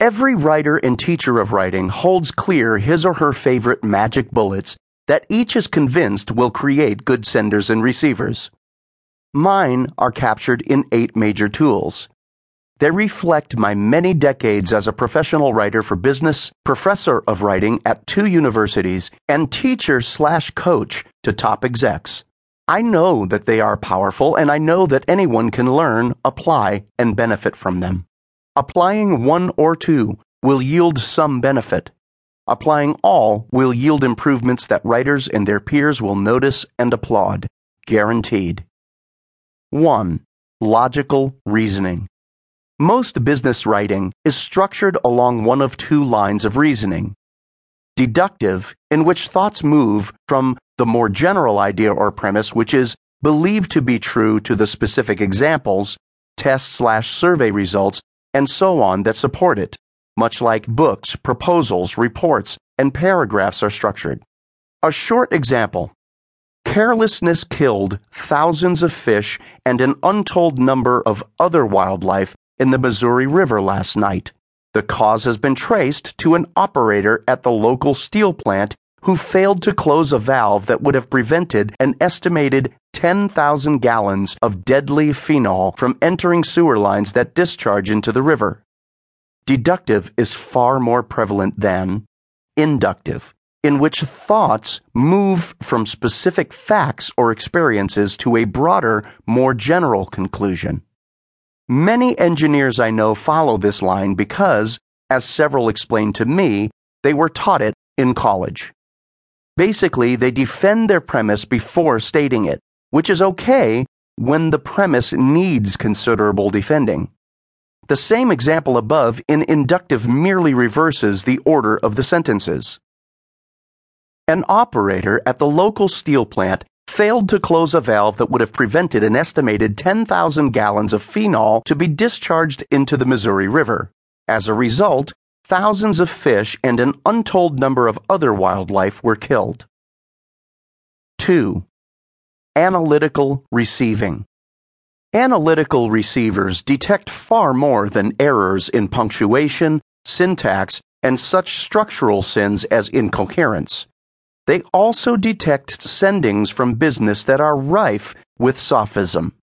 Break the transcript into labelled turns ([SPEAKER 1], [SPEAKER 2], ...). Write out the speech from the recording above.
[SPEAKER 1] Every writer and teacher of writing holds clear his or her favorite magic bullets that each is convinced will create good senders and receivers. Mine are captured in eight major tools. They reflect my many decades as a professional writer for business, professor of writing at two universities, and teacher slash coach to top execs. I know that they are powerful, and I know that anyone can learn, apply, and benefit from them. Applying one or two will yield some benefit. Applying all will yield improvements that writers and their peers will notice and applaud. Guaranteed. 1. Logical reasoning. Most business writing is structured along one of two lines of reasoning. Deductive, in which thoughts move from the more general idea or premise which is believed to be true to the specific examples, test slash survey results, and so on that support it, much like books, proposals, reports, and paragraphs are structured. A short example. Carelessness killed thousands of fish and an untold number of other wildlife in the Missouri River last night. The cause has been traced to an operator at the local steel plant who failed to close a valve that would have prevented an estimated 10,000 gallons of deadly phenol from entering sewer lines that discharge into the river. Deductive is far more prevalent than inductive, in which thoughts move from specific facts or experiences to a broader, more general conclusion. Many engineers I know follow this line because, as several explained to me, they were taught it in college. Basically, they defend their premise before stating it, which is okay when the premise needs considerable defending. The same example above in inductive merely reverses the order of the sentences. An operator at the local steel plant failed to close a valve that would have prevented an estimated 10,000 gallons of phenol to be discharged into the Missouri River. As a result, thousands of fish and an untold number of other wildlife were killed. 2. Analytical receiving. Analytical receivers detect far more than errors in punctuation, syntax, and such structural sins as incoherence. They also detect sendings from business that are rife with sophism.